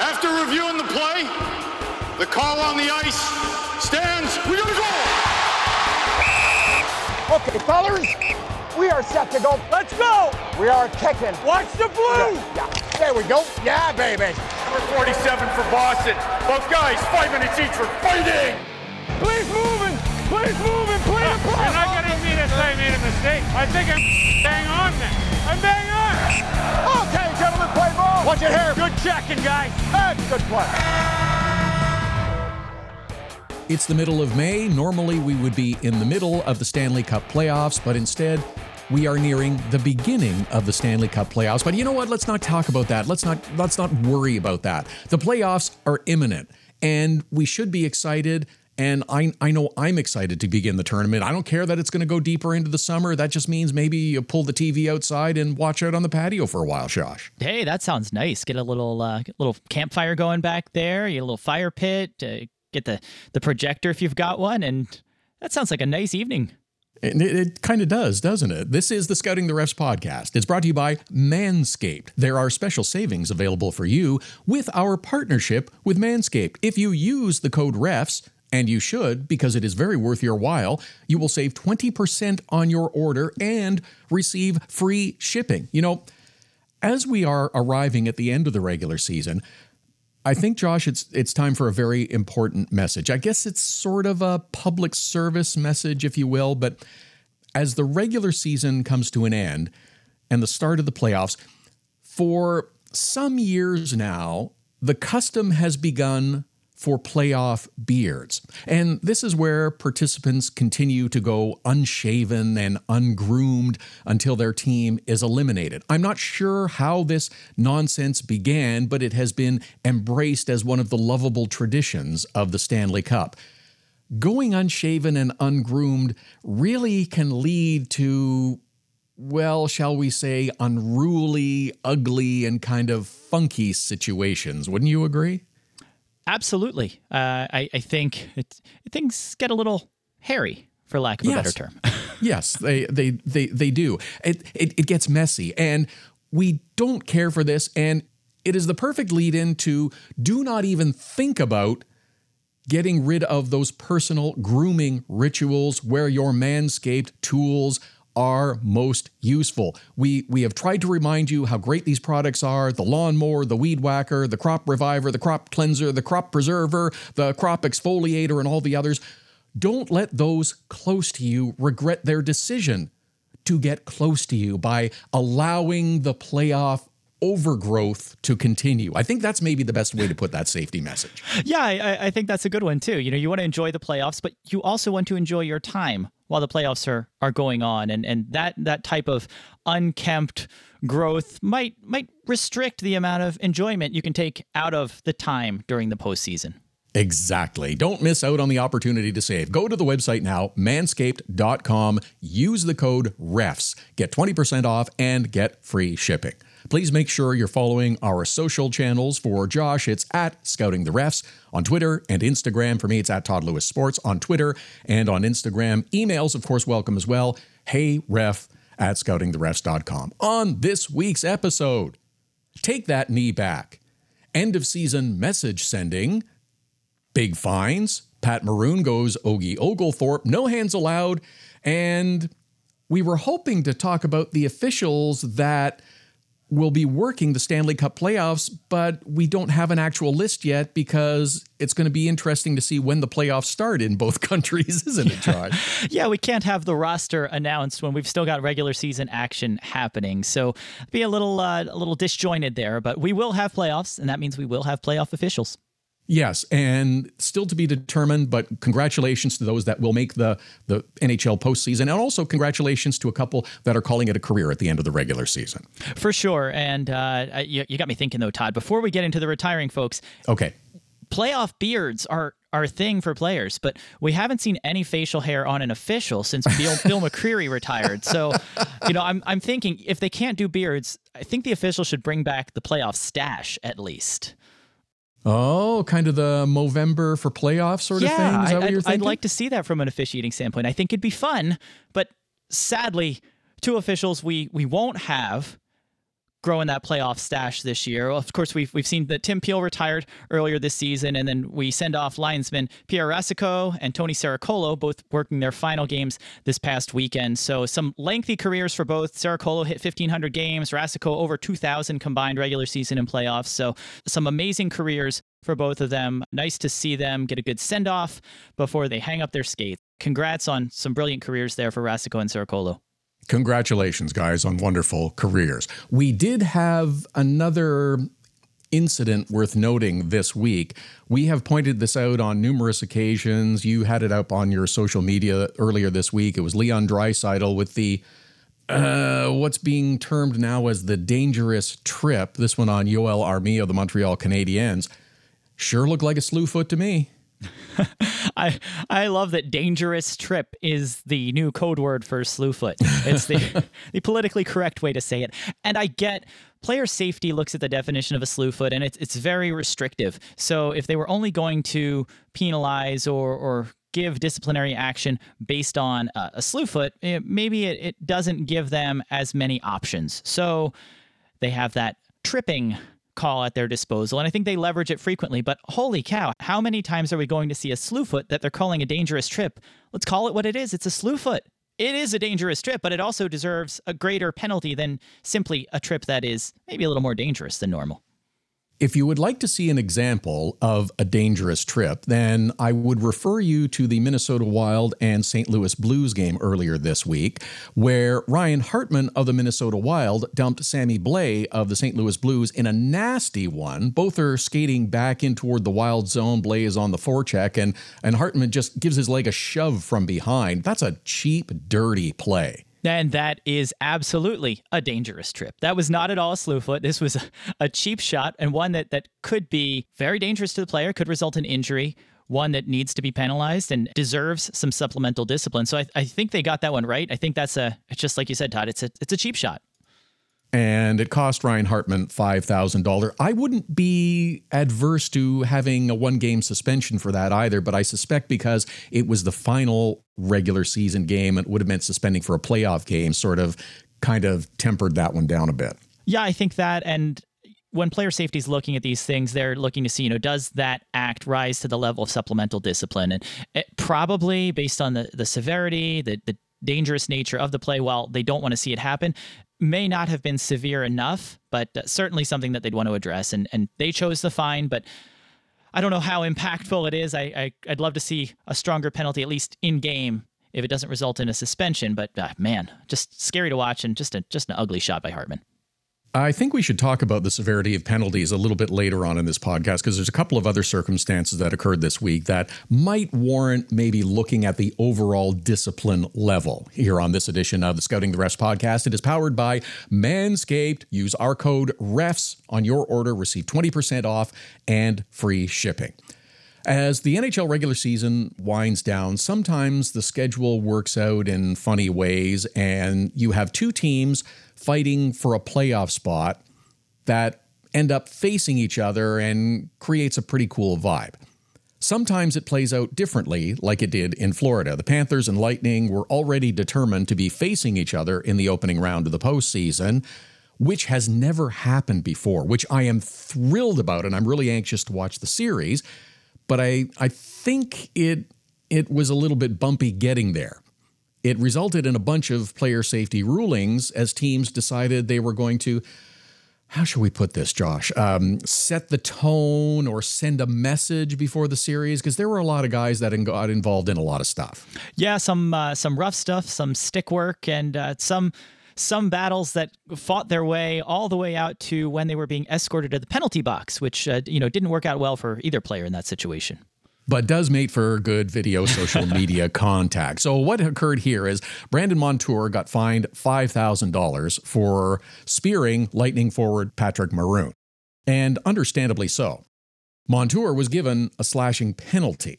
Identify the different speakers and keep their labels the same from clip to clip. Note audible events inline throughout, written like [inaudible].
Speaker 1: After reviewing the play, the call on the ice stands. We gotta go!
Speaker 2: Okay, fellas, we are set to go.
Speaker 3: Let's go!
Speaker 2: We are kicking.
Speaker 3: Watch the blue!
Speaker 2: Yeah, yeah. There we go. Yeah, baby.
Speaker 1: Number 47 for Boston. Both guys, five minutes each for fighting!
Speaker 3: Please moving! Please moving! Please
Speaker 4: I'm not going to me to say I made a mistake. I think I'm bang on then. I'm bang on.
Speaker 2: Okay, gentlemen, play ball. Watch it here.
Speaker 3: Good checking, guys.
Speaker 2: That's good play.
Speaker 5: It's the middle of May. Normally, we would be in the middle of the Stanley Cup playoffs, but instead, we are nearing the beginning of the Stanley Cup playoffs. But you know what? Let's not talk about that. Let's not let's not worry about that. The playoffs are imminent, and we should be excited. And I, I know I'm excited to begin the tournament. I don't care that it's going to go deeper into the summer. That just means maybe you pull the TV outside and watch out on the patio for a while, Josh.
Speaker 6: Hey, that sounds nice. Get a little uh, little campfire going back there. Get a little fire pit. Uh, get the the projector if you've got one, and that sounds like a nice evening.
Speaker 5: It, it, it kind of does, doesn't it? This is the Scouting the Refs podcast. It's brought to you by Manscaped. There are special savings available for you with our partnership with Manscaped. If you use the code REFS, and you should because it is very worth your while, you will save 20% on your order and receive free shipping. You know, as we are arriving at the end of the regular season, I think, Josh, it's it's time for a very important message. I guess it's sort of a public service message, if you will. But as the regular season comes to an end and the start of the playoffs, for some years now, the custom has begun for playoff beards. And this is where participants continue to go unshaven and ungroomed until their team is eliminated. I'm not sure how this nonsense began, but it has been embraced as one of the lovable traditions of the Stanley Cup. Going unshaven and ungroomed really can lead to well, shall we say, unruly, ugly, and kind of funky situations. Wouldn't you agree?
Speaker 6: Absolutely. Uh, I, I think it, things get a little hairy, for lack of a better term. [laughs]
Speaker 5: yes, they they they they do. It, it it gets messy, and we don't care for this. And it is the perfect lead in to do not even think about getting rid of those personal grooming rituals where your manscaped tools are most useful. We we have tried to remind you how great these products are, the lawnmower, the weed whacker, the crop reviver, the crop cleanser, the crop preserver, the crop exfoliator and all the others. Don't let those close to you regret their decision to get close to you by allowing the playoff overgrowth to continue. I think that's maybe the best way to put that safety message.
Speaker 6: yeah, I, I think that's a good one too. You know, you want to enjoy the playoffs, but you also want to enjoy your time while the playoffs are are going on, and and that that type of unkempt growth might might restrict the amount of enjoyment you can take out of the time during the postseason.
Speaker 5: Exactly. Don't miss out on the opportunity to save. Go to the website now, manscaped.com. Use the code REFS. Get 20% off and get free shipping. Please make sure you're following our social channels. For Josh, it's at Scouting the Refs on Twitter and Instagram. For me, it's at Todd Lewis Sports on Twitter and on Instagram. Emails, of course, welcome as well. Hey, ref at scoutingtherefs.com. On this week's episode, take that knee back. End of season message sending. Big fines. Pat Maroon goes Ogie Ogilthorpe, no hands allowed. And we were hoping to talk about the officials that will be working the Stanley Cup playoffs, but we don't have an actual list yet because it's going to be interesting to see when the playoffs start in both [laughs] countries, isn't it, Josh? [laughs]
Speaker 6: Yeah, we can't have the roster announced when we've still got regular season action happening. So be a little uh, a little disjointed there, but we will have playoffs, and that means we will have playoff officials.
Speaker 5: Yes, and still to be determined, but congratulations to those that will make the, the NHL postseason. And also congratulations to a couple that are calling it a career at the end of the regular season.
Speaker 6: For sure. And uh, you, you got me thinking, though, Todd, before we get into the retiring folks,
Speaker 5: Okay.
Speaker 6: playoff beards are are a thing for players, but we haven't seen any facial hair on an official since Bill, [laughs] Bill McCreary retired. So, you know, I'm I'm thinking if they can't do beards, I think the officials should bring back the playoff stash at least.
Speaker 5: Oh, kind of the Movember for playoff sort
Speaker 6: yeah,
Speaker 5: of thing? Is that
Speaker 6: I,
Speaker 5: what
Speaker 6: I'd,
Speaker 5: you're
Speaker 6: I'd
Speaker 5: thinking?
Speaker 6: like to see that from an officiating standpoint. I think it'd be fun, but sadly, two officials we we won't have growing that playoff stash this year. Of course, we've we've seen that Tim Peel retired earlier this season, and then we send off linesmen Pierre Racicot and Tony Sericolo, both working their final games this past weekend. So some lengthy careers for both. Sericolo hit 1,500 games, Racicot over 2,000 combined regular season and playoffs. So some amazing careers for both of them. Nice to see them get a good send off before they hang up their skates. Congrats on some brilliant careers there for Racicot and Sericolo.
Speaker 5: Congratulations, guys, on wonderful careers. We did have another incident worth noting this week. We have pointed this out on numerous occasions. You had it up on your social media earlier this week. It was Leon Draisaitl with the uh, what's being termed now as the dangerous trip. This one on Yoel Armia of the Montreal Canadiens. Sure looked like a slew foot to me. [laughs]
Speaker 6: I I love that dangerous trip is the new code word for slewfoot. It's the [laughs] the politically correct way to say it. And I get player safety looks at the definition of a slewfoot and it's it's very restrictive. So if they were only going to penalize or or give disciplinary action based on a, a slewfoot, it, eh, maybe it, it doesn't give them as many options. So they have that tripping call at their disposal, and I think they leverage it frequently. But holy cow, how many times are we going to see a slewfoot that they're calling a dangerous trip? Let's call it what it is. It's a slewfoot. It is a dangerous trip, but it also deserves a greater penalty than simply a trip that is maybe a little more dangerous than normal.
Speaker 5: If you would like to see an example of a dangerous trip, then I would refer you to the Minnesota Wild and St. Louis Blues game earlier this week, where Ryan Hartman of the Minnesota Wild dumped Sammy Blais of the St. Louis Blues in a nasty one. Both are skating back in toward the Wild zone. Blais is on the forecheck, and, and Hartman just gives his leg a shove from behind. That's a cheap, dirty play.
Speaker 6: And that is absolutely a dangerous trip. That was not at all a slew foot. This was a, cheap shot and one that, that could be very dangerous to the player, could result in injury, one that needs to be penalized and deserves some supplemental discipline. So I, I think they got that one right. I think that's a, just like you said, Todd, it's a, it's a cheap shot
Speaker 5: and it cost Ryan Hartman $5,000. I wouldn't be adverse to having a one game suspension for that either, but I suspect because it was the final regular season game, it would have meant suspending for a playoff game, sort of kind of tempered that one down a bit.
Speaker 6: Yeah, I think that. And when player safety is looking at these things, they're looking to see, you know, does that act rise to the level of supplemental discipline? And it, probably based on the, the severity, the, the dangerous nature of the play, while they don't want to see it happen, may not have been severe enough, but uh, certainly something that they'd want to address. And and they chose the fine, but I don't know how impactful it is. I, I would love to see a stronger penalty, at least in game, if it doesn't result in a suspension. But uh, man, just scary to watch and just a just an ugly shot by Hartman.
Speaker 5: I think we should talk about the severity of penalties a little bit later on in this podcast because there's a couple of other circumstances that occurred this week that might warrant maybe looking at the overall discipline level here on this edition of the Scouting the Refs podcast. It is powered by Manscaped. Use our code REFS on your order, receive 20% off and free shipping. As the NHL regular season winds down, sometimes the schedule works out in funny ways, and you have two teams fighting for a playoff spot that end up facing each other and creates a pretty cool vibe. Sometimes it plays out differently, like it did in Florida. The Panthers and Lightning were already determined to be facing each other in the opening round of the postseason, which has never happened before, which I am thrilled about, and I'm really anxious to watch the series. But I, I think it it was a little bit bumpy getting there. It resulted in a bunch of player safety rulings as teams decided they were going to, how should we put this, Josh? Um, set the tone or send a message before the series because there were a lot of guys that got involved in a lot of stuff.
Speaker 6: Yeah, some uh, some rough stuff, some stick work, and uh, some some battles that fought their way all the way out to when they were being escorted to the penalty box, which uh, you know didn't work out well for either player in that situation
Speaker 5: but does make for good video social [laughs] media contact. So what occurred here is Brandon Montour got fined $5,000 for spearing Lightning forward Patrick Maroon, and understandably so. Montour was given a slashing penalty.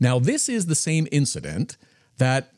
Speaker 5: Now, this is the same incident that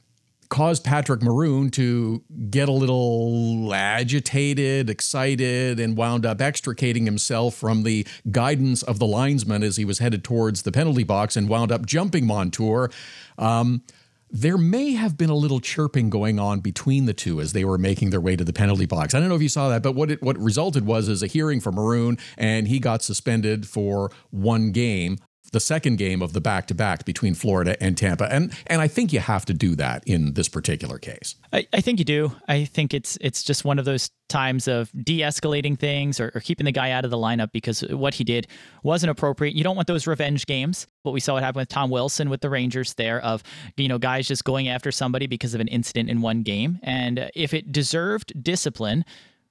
Speaker 5: caused Patrick Maroon to get a little agitated, excited, and wound up extricating himself from the guidance of the linesman as he was headed towards the penalty box and wound up jumping Montour. Um, there may have been a little chirping going on between the two as they were making their way to the penalty box. I don't know if you saw that, but what it what resulted was is a hearing for Maroon, and he got suspended for one game the second game of the back to back between Florida and Tampa. And and I think you have to do that in this particular case.
Speaker 6: I, I think you do. I think it's it's just one of those times of de-escalating things or, or, keeping the guy out of the lineup because what he did wasn't appropriate. You don't want those revenge games. But we saw what happened with Tom Wilson with the Rangers there of you know guys just going after somebody because of an incident in one game. And if it deserved discipline,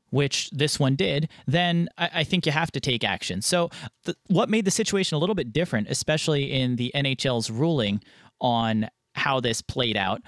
Speaker 6: which this one did, then I, I, think you have to take action. So, what made the situation a little bit different, especially in the NHL's ruling on how this played out,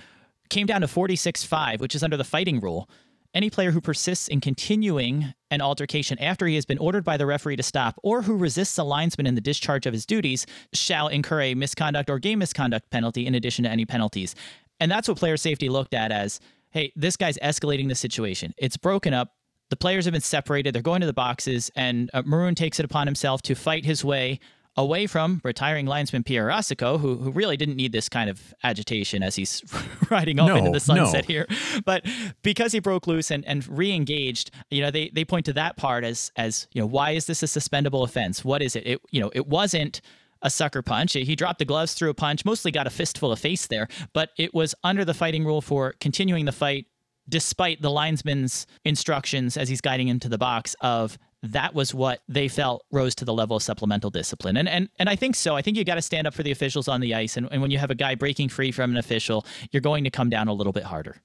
Speaker 6: came down to 46 5, which is under the fighting rule. Any player who persists in continuing an altercation after he has been ordered by the referee to stop or who resists a linesman in the discharge of his duties shall incur a misconduct or game misconduct penalty in addition to any penalties. And that's what player safety looked at as hey, this guy's escalating the situation. It's broken up the players have been separated. They're going to the boxes, and uh, Maroon takes it upon himself to fight his way away from retiring linesman Pierre Racicot, who, who really didn't need this kind of agitation as he's [laughs] riding off
Speaker 5: no,
Speaker 6: into the sunset
Speaker 5: no.
Speaker 6: here. [laughs] But because he broke loose and, and re-engaged, you know, they, they point to that part as as, you know, why is this a suspendable offense? What is it? It you know, it wasn't a sucker punch. He dropped the gloves, threw a punch, mostly got a fistful of face there, but it was under the fighting rule for continuing the fight despite the linesman's instructions as he's guiding him to the box of that was what they felt rose to the level of supplemental discipline. And and and I think so. I think you got to stand up for the officials on the ice. And, and when you have a guy breaking free from an official, you're going to come down a little bit harder.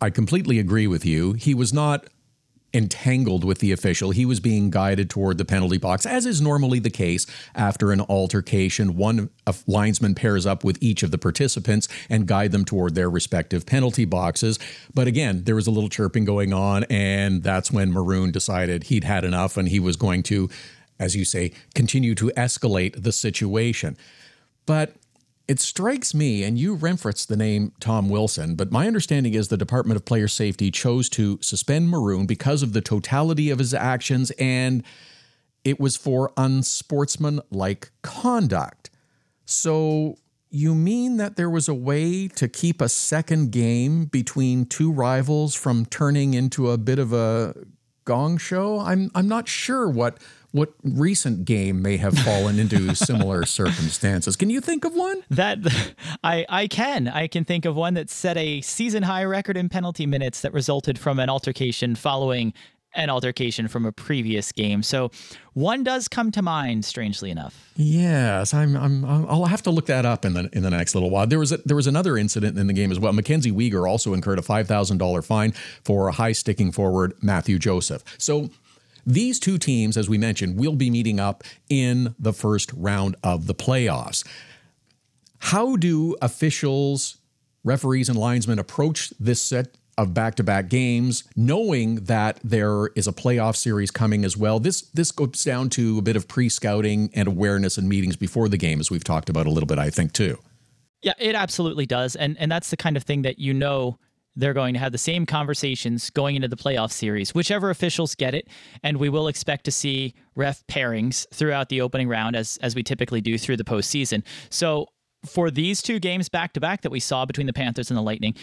Speaker 5: I completely agree with you. He was not entangled with the official. He was being guided toward the penalty box, as is normally the case after an altercation. One linesman pairs up with each of the participants and guide them toward their respective penalty boxes. But again, there was a little chirping going on, and that's when Maroon decided he'd had enough and he was going to, as you say, continue to escalate the situation. But it strikes me, and you referenced the name Tom Wilson, but my understanding is the Department of Player Safety chose to suspend Maroon because of the totality of his actions, and it was for unsportsmanlike conduct. So, you mean that there was a way to keep a second game between two rivals from turning into a bit of a gong show? I'm I'm not sure what what recent game may have fallen into [laughs] similar circumstances. Can you think of one?
Speaker 6: That [laughs] I I can. I can think of one that set a season high record in penalty minutes that resulted from an altercation following an altercation from a previous game. So one does come to mind, strangely enough.
Speaker 5: Yes, I'm, I'm. I'll have to look that up in the in the next little while. There was a, there was another incident in the game as well. Mackenzie Weegar also incurred a five thousand dollar fine for a high sticking forward Mathieu Joseph. So these two teams, as we mentioned, will be meeting up in the first round of the playoffs. How do officials, referees, and linesmen approach this set of back-to-back games, knowing that there is a playoff series coming as well? This this goes down to a bit of pre-scouting and awareness and meetings before the game, as we've talked about a little bit, I think, too.
Speaker 6: Yeah, it absolutely does, and and that's the kind of thing that you know they're going to have the same conversations going into the playoff series, whichever officials get it. And we will expect to see ref pairings throughout the opening round, as, as we typically do through the postseason. So for these two games back to back that we saw between the Panthers and the Lightning,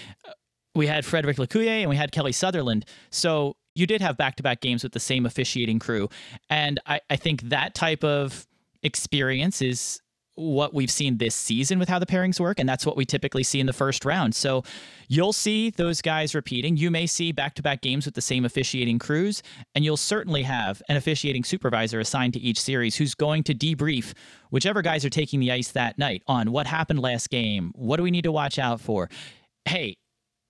Speaker 6: we had Frederick L'Ecuyer and we had Kelly Sutherland. So you did have back to back games with the same officiating crew. And I, I think that type of experience is what we've seen this season with how the pairings work, and that's what we typically see in the first round. So you'll see those guys repeating. You may see back to back games with the same officiating crews, and you'll certainly have an officiating supervisor assigned to each series who's going to debrief whichever guys are taking the ice that night on what happened last game, what do we need to watch out for. Hey,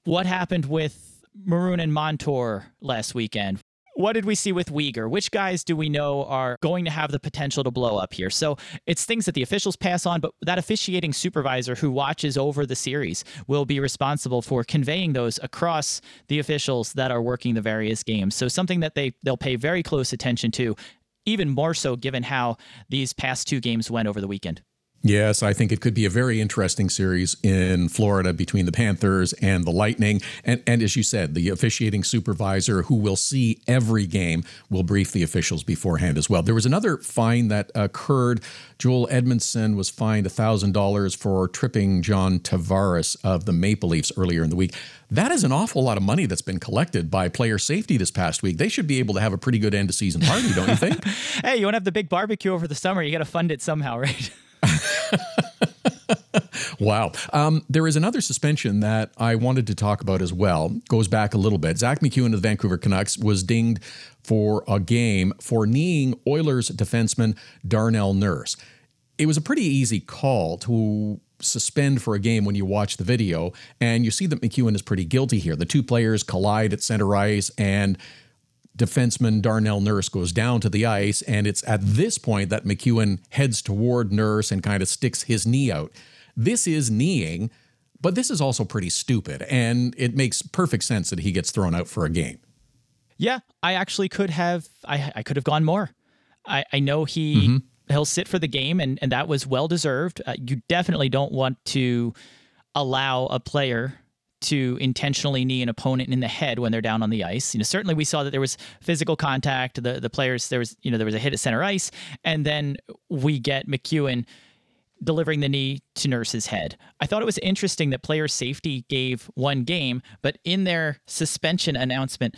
Speaker 6: what happened with Maroon and Montour last weekend? What did we see with Weegar? Which guys do we know are going to have the potential to blow up here? So it's things that the officials pass on, but that officiating supervisor who watches over the series will be responsible for conveying those across the officials that are working the various games. So something that they they'll pay very close attention to, even more so given how these past two games went over the weekend.
Speaker 5: Yes, I think it could be a very interesting series in Florida between the Panthers and the Lightning. And, and as you said, the officiating supervisor who will see every game will brief the officials beforehand as well. There was another fine that occurred. Joel Edmondson was fined $1,000 for tripping John Tavares of the Maple Leafs earlier in the week. That is an awful lot of money that's been collected by player safety this past week. They should be able to have a pretty good end of season party, don't you think? [laughs]
Speaker 6: hey, you want to have the big barbecue over the summer? You got to fund it somehow, right? [laughs] [laughs]
Speaker 5: wow. Um, there is another suspension that I wanted to talk about as well. Goes back a little bit. Zack MacEwen of the Vancouver Canucks was dinged for a game for kneeing Oilers defenseman Darnell Nurse. It was a pretty easy call to suspend for a game when you watch the video, and you see that MacEwen is pretty guilty here. The two players collide at center ice and defenseman Darnell Nurse goes down to the ice, and it's at this point that MacEwen heads toward Nurse and kind of sticks his knee out. This is kneeing, but this is also pretty stupid, and it makes perfect sense that he gets thrown out for a game.
Speaker 6: Yeah, I actually could have. I I could have gone more. I I know he mm-hmm. he'll sit for the game, and and that was well deserved. Uh, you definitely don't want to allow a player to intentionally knee an opponent in the head when they're down on the ice. You know, certainly we saw that there was physical contact. The the players there was you know there was a hit at center ice, and then we get MacEwen delivering the knee to Nurse's head. I thought it was interesting that player safety gave one game, but in their suspension announcement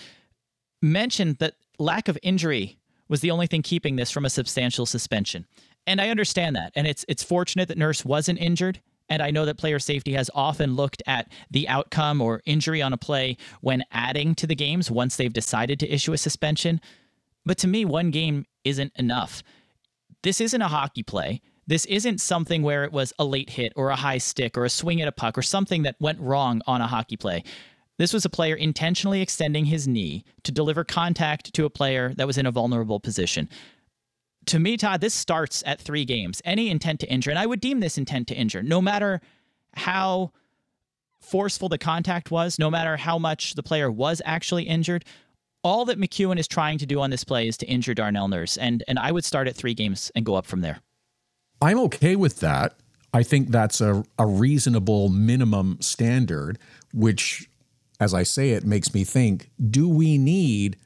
Speaker 6: mentioned that lack of injury was the only thing keeping this from a substantial suspension. And I understand that. And it's it's fortunate that Nurse wasn't injured and I know that player safety has often looked at the outcome or injury on a play when adding to the games once they've decided to issue a suspension. But to me, one game isn't enough. This isn't a hockey play. This isn't something where it was a late hit or a high stick or a swing at a puck or something that went wrong on a hockey play. This was a player intentionally extending his knee to deliver contact to a player that was in a vulnerable position to me, Todd, this starts at three games. Any intent to injure, and I would deem this intent to injure, no matter how forceful the contact was, no matter how much the player was actually injured. All that MacEwen is trying to do on this play is to injure Darnell Nurse, and and I would start at three games and go up from there.
Speaker 5: I'm okay with that. I think that's a, a reasonable minimum standard, which, as I say it, makes me think do we need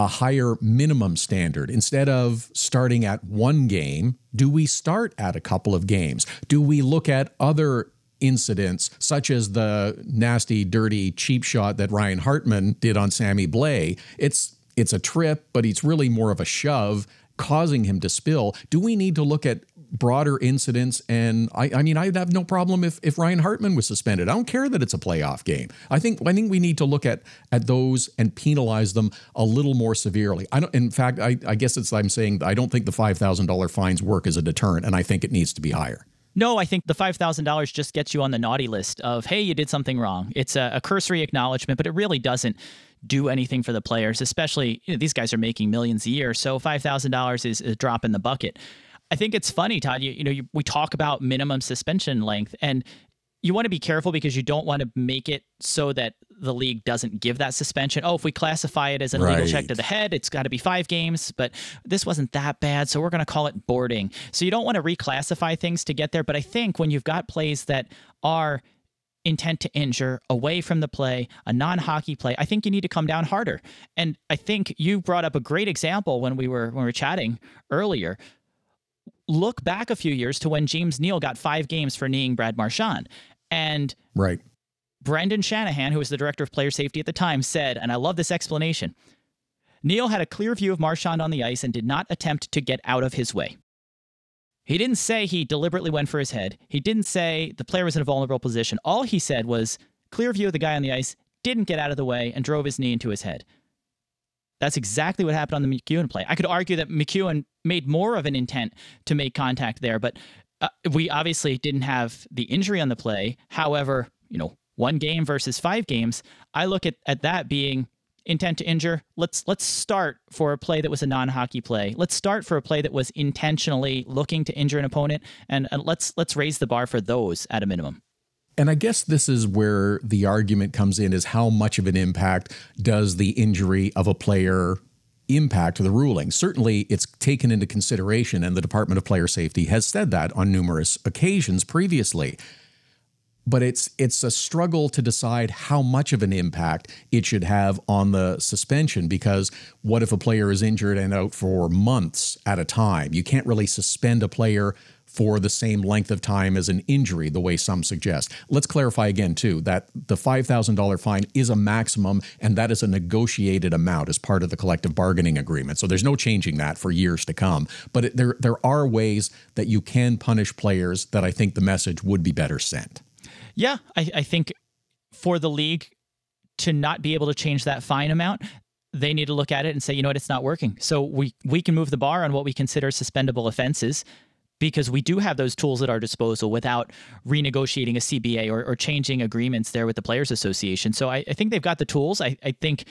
Speaker 5: a higher minimum standard. Instead of starting at one game, do we start at a couple of games? Do we look at other incidents, such as the nasty, dirty, cheap shot that Ryan Hartman did on Sammy Blais? It's it's a trip, but it's really more of a shove causing him to spill. Do we need to look at broader incidents. And I, I mean, I'd have no problem if, if Ryan Hartman was suspended. I don't care that it's a playoff game. I think I think we need to look at at those and penalize them a little more severely. I don't. In fact, I, I guess it's I'm saying I don't think the five thousand dollar fines work as a deterrent, and I think it needs to be higher.
Speaker 6: No, I think the $5,000 just gets you on the naughty list of, hey, you did something wrong. It's a, a cursory acknowledgement, but it really doesn't do anything for the players, especially you know, these guys are making millions a year. So $5,000 is a drop in the bucket. I think it's funny, Todd. You, you know, you, we talk about minimum suspension length, and you want to be careful because you don't want to make it so that the league doesn't give that suspension. Oh, if we classify it as an illegal right. check to the head, it's got to be five games, but this wasn't that bad, so we're going to call it boarding. So you don't want to reclassify things to get there. But I think when you've got plays that are intent to injure away from the play, a non hockey play, I think you need to come down harder. And I think you brought up a great example when we were when we were chatting earlier look back a few years to when James Neal got five games for kneeing Brad Marchand. And
Speaker 5: right.
Speaker 6: Brendan Shanahan, who was the director of player safety at the time, said, and I love this explanation Neal had a clear view of Marchand on the ice and did not attempt to get out of his way. He didn't say he deliberately went for his head. He didn't say the player was in a vulnerable position. All he said was clear view of the guy on the ice, didn't get out of the way, and drove his knee into his head. That's exactly what happened on the MacEwen play. I could argue that MacEwen made more of an intent to make contact there, but uh, we obviously didn't have the injury on the play. However, you know, one game versus five games, I look at, at that being intent to injure. Let's let's start for a play that was a non-hockey play. Let's start for a play that was intentionally looking to injure an opponent, and, and let's let's raise the bar for those at a minimum.
Speaker 5: And I guess this is where the argument comes in is how much of an impact does the injury of a player impact the ruling. Certainly, it's taken into consideration, and the Department of Player Safety has said that on numerous occasions previously. But it's it's a struggle to decide how much of an impact it should have on the suspension because what if a player is injured and out for months at a time? You can't really suspend a player for the same length of time as an injury, the way some suggest. Let's clarify again, too, that the $5,000 fine is a maximum and that is a negotiated amount as part of the collective bargaining agreement. So there's no changing that for years to come. But it, there, there are ways that you can punish players that I think the message would be better sent.
Speaker 6: Yeah, I, I think for the league to not be able to change that fine amount, they need to look at it and say, you know what, it's not working. So we we can move the bar on what we consider suspendable offenses because we do have those tools at our disposal without renegotiating a CBA or, or changing agreements there with the Players Association. So I, I think they've got the tools. I, I think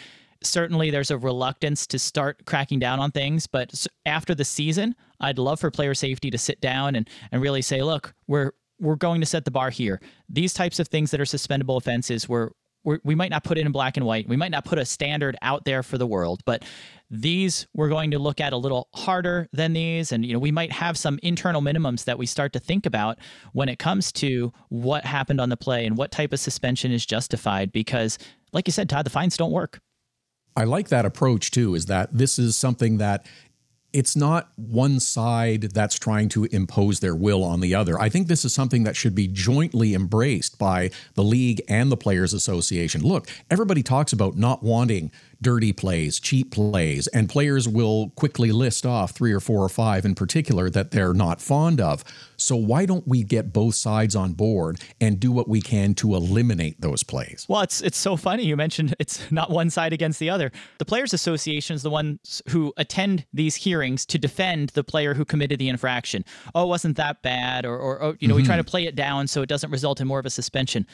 Speaker 6: certainly there's a reluctance to start cracking down on things, but after the season, I'd love for player safety to sit down and, and really say, look, we're we're going to set the bar here. These types of things that are suspendable offenses, we're we're, we might not put it in black and white. We might not put a standard out there for the world, but these we're going to look at a little harder than these. And, you know, we might have some internal minimums that we start to think about when it comes to what happened on the play and what type of suspension is justified. Because, like you said, Todd, the fines don't work.
Speaker 5: I like that approach too, is that this is something that it's not one side that's trying to impose their will on the other. I think this is something that should be jointly embraced by the league and the Players Association. Look, everybody talks about not wanting dirty plays, cheap plays, and players will quickly list off three or four or five in particular that they're not fond of. So why don't we get both sides on board and do what we can to eliminate those plays?
Speaker 6: Well, it's it's so funny you mentioned it's not one side against the other. The players association is the ones who attend these hearings to defend the player who committed the infraction. Oh, it wasn't that bad or or, or you know, mm-hmm. we try to play it down so it doesn't result in more of a suspension.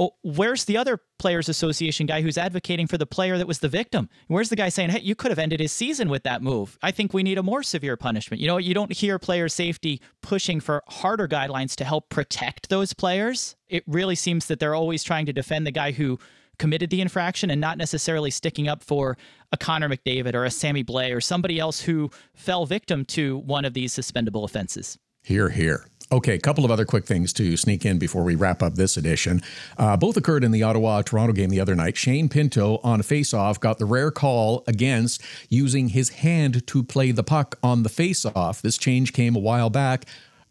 Speaker 6: Well, where's the other players association guy who's advocating for the player that was the victim? Where's the guy saying, "Hey, you could have ended his season with that move. I think we need a more severe punishment." You know, you don't hear player safety pushing for harder guidelines to help protect those players. It really seems that they're always trying to defend the guy who committed the infraction and not necessarily sticking up for a Connor McDavid or a Sammy Blais or somebody else who fell victim to one of these suspendable offenses.
Speaker 5: Here, here. Okay, a couple of other quick things to sneak in before we wrap up this edition. Uh, both occurred in the Ottawa Toronto game the other night. Shane Pinto on a faceoff got the rare call against using his hand to play the puck on the faceoff. This change came a while back.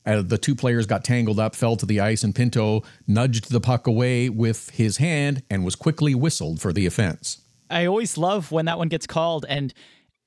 Speaker 5: Uh, the two players got tangled up, fell to the ice, and Pinto nudged the puck away with his hand and was quickly whistled for the offense.
Speaker 6: I always love when that one gets called and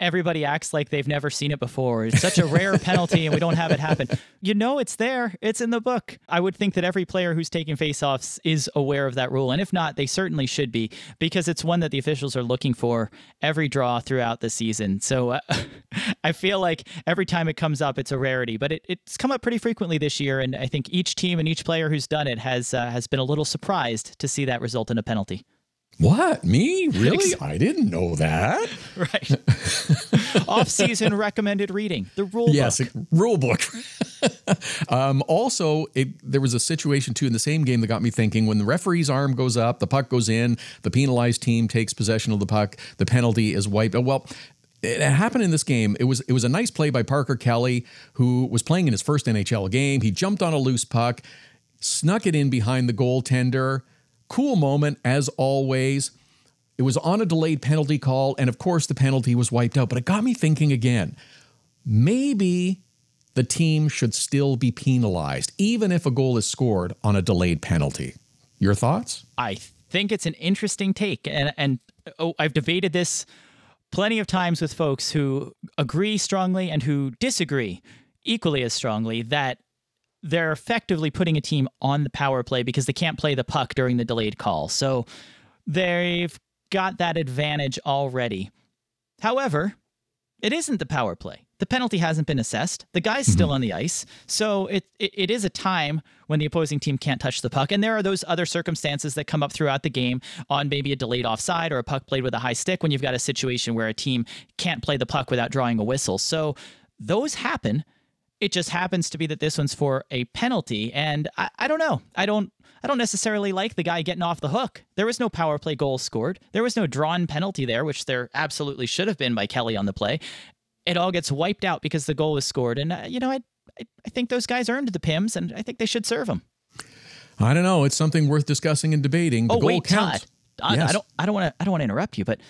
Speaker 6: everybody acts like they've never seen it before. It's such a rare penalty and we don't have it happen. [laughs] You know it's there. It's in the book. I would think that every player who's taking faceoffs is aware of that rule. And if not, they certainly should be because it's one that the officials are looking for every draw throughout the season. So uh, [laughs] I feel like every time it comes up, it's a rarity, but it, it's come up pretty frequently this year. And I think each team and each player who's done it has, uh, has been a little surprised to see that result in a penalty.
Speaker 5: What? Me? Really? I didn't know that. [laughs]
Speaker 6: right. [laughs] Off-season recommended reading. The rule
Speaker 5: yes,
Speaker 6: book.
Speaker 5: rule book. [laughs] um, also, it, there was a situation too in the same game that got me thinking. When the referee's arm goes up, the puck goes in, the penalized team takes possession of the puck, the penalty is wiped. Well, it happened in this game. It was it was a nice play by Parker Kelly, who was playing in his first NHL game. He jumped on a loose puck, snuck it in behind the goaltender Cool moment, as always. It was on a delayed penalty call, and of course, the penalty was wiped out. But it got me thinking again maybe the team should still be penalized, even if a goal is scored on a delayed penalty. Your thoughts?
Speaker 6: I think it's an interesting take. And, and oh, I've debated this plenty of times with folks who agree strongly and who disagree equally as strongly that they're effectively putting a team on the power play because they can't play the puck during the delayed call. So they've got that advantage already. However, it isn't the power play. The penalty hasn't been assessed. The guy's still mm-hmm. on the ice. So it, it, it is a time when the opposing team can't touch the puck. And there are those other circumstances that come up throughout the game on maybe a delayed offside or a puck played with a high stick when you've got a situation where a team can't play the puck without drawing a whistle. So those happen It just happens to be that this one's for a penalty, and I, I don't know. I don't. I don't necessarily like the guy getting off the hook. There was no power play goal scored. There was no drawn penalty there, which there absolutely should have been by Kelly on the play. It all gets wiped out because the goal was scored, and uh, you know I, I I think those guys earned the pims, and I think they should serve them.
Speaker 5: I don't know. It's something worth discussing and debating. The
Speaker 6: oh
Speaker 5: goal
Speaker 6: wait,
Speaker 5: counts.
Speaker 6: Todd. I,
Speaker 5: Yes.
Speaker 6: I don't. I don't want to. I don't want to interrupt you, but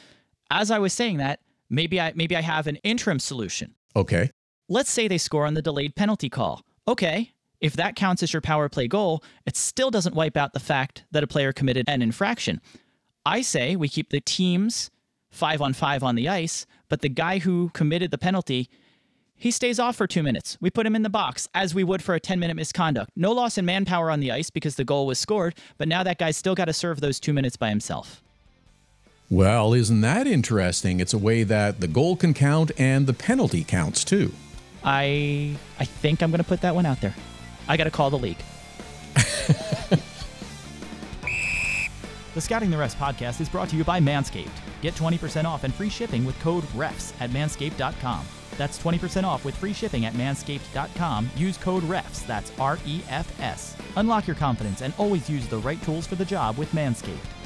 Speaker 6: as I was saying that, maybe I maybe I have an interim solution.
Speaker 5: Okay.
Speaker 6: Let's say they score on the delayed penalty call. Okay, if that counts as your power play goal, it still doesn't wipe out the fact that a player committed an infraction. I say we keep the teams five on five on the ice, but the guy who committed the penalty, he stays off for two minutes. We put him in the box as we would for a 10 minute misconduct. No loss in manpower on the ice because the goal was scored, but now that guy's still got to serve those two minutes by himself.
Speaker 5: Well, isn't that interesting? It's a way that the goal can count and the penalty counts too.
Speaker 6: I I think I'm going to put that one out there. I got to call the league. [laughs] the Scouting the Refs podcast is brought to you by Manscaped. Get 20% off and free shipping with code REFS at manscaped.com. That's 20% off with free shipping at manscaped.com. Use code REFS, that's R E F S. Unlock your confidence and always use the right tools for the job with Manscaped.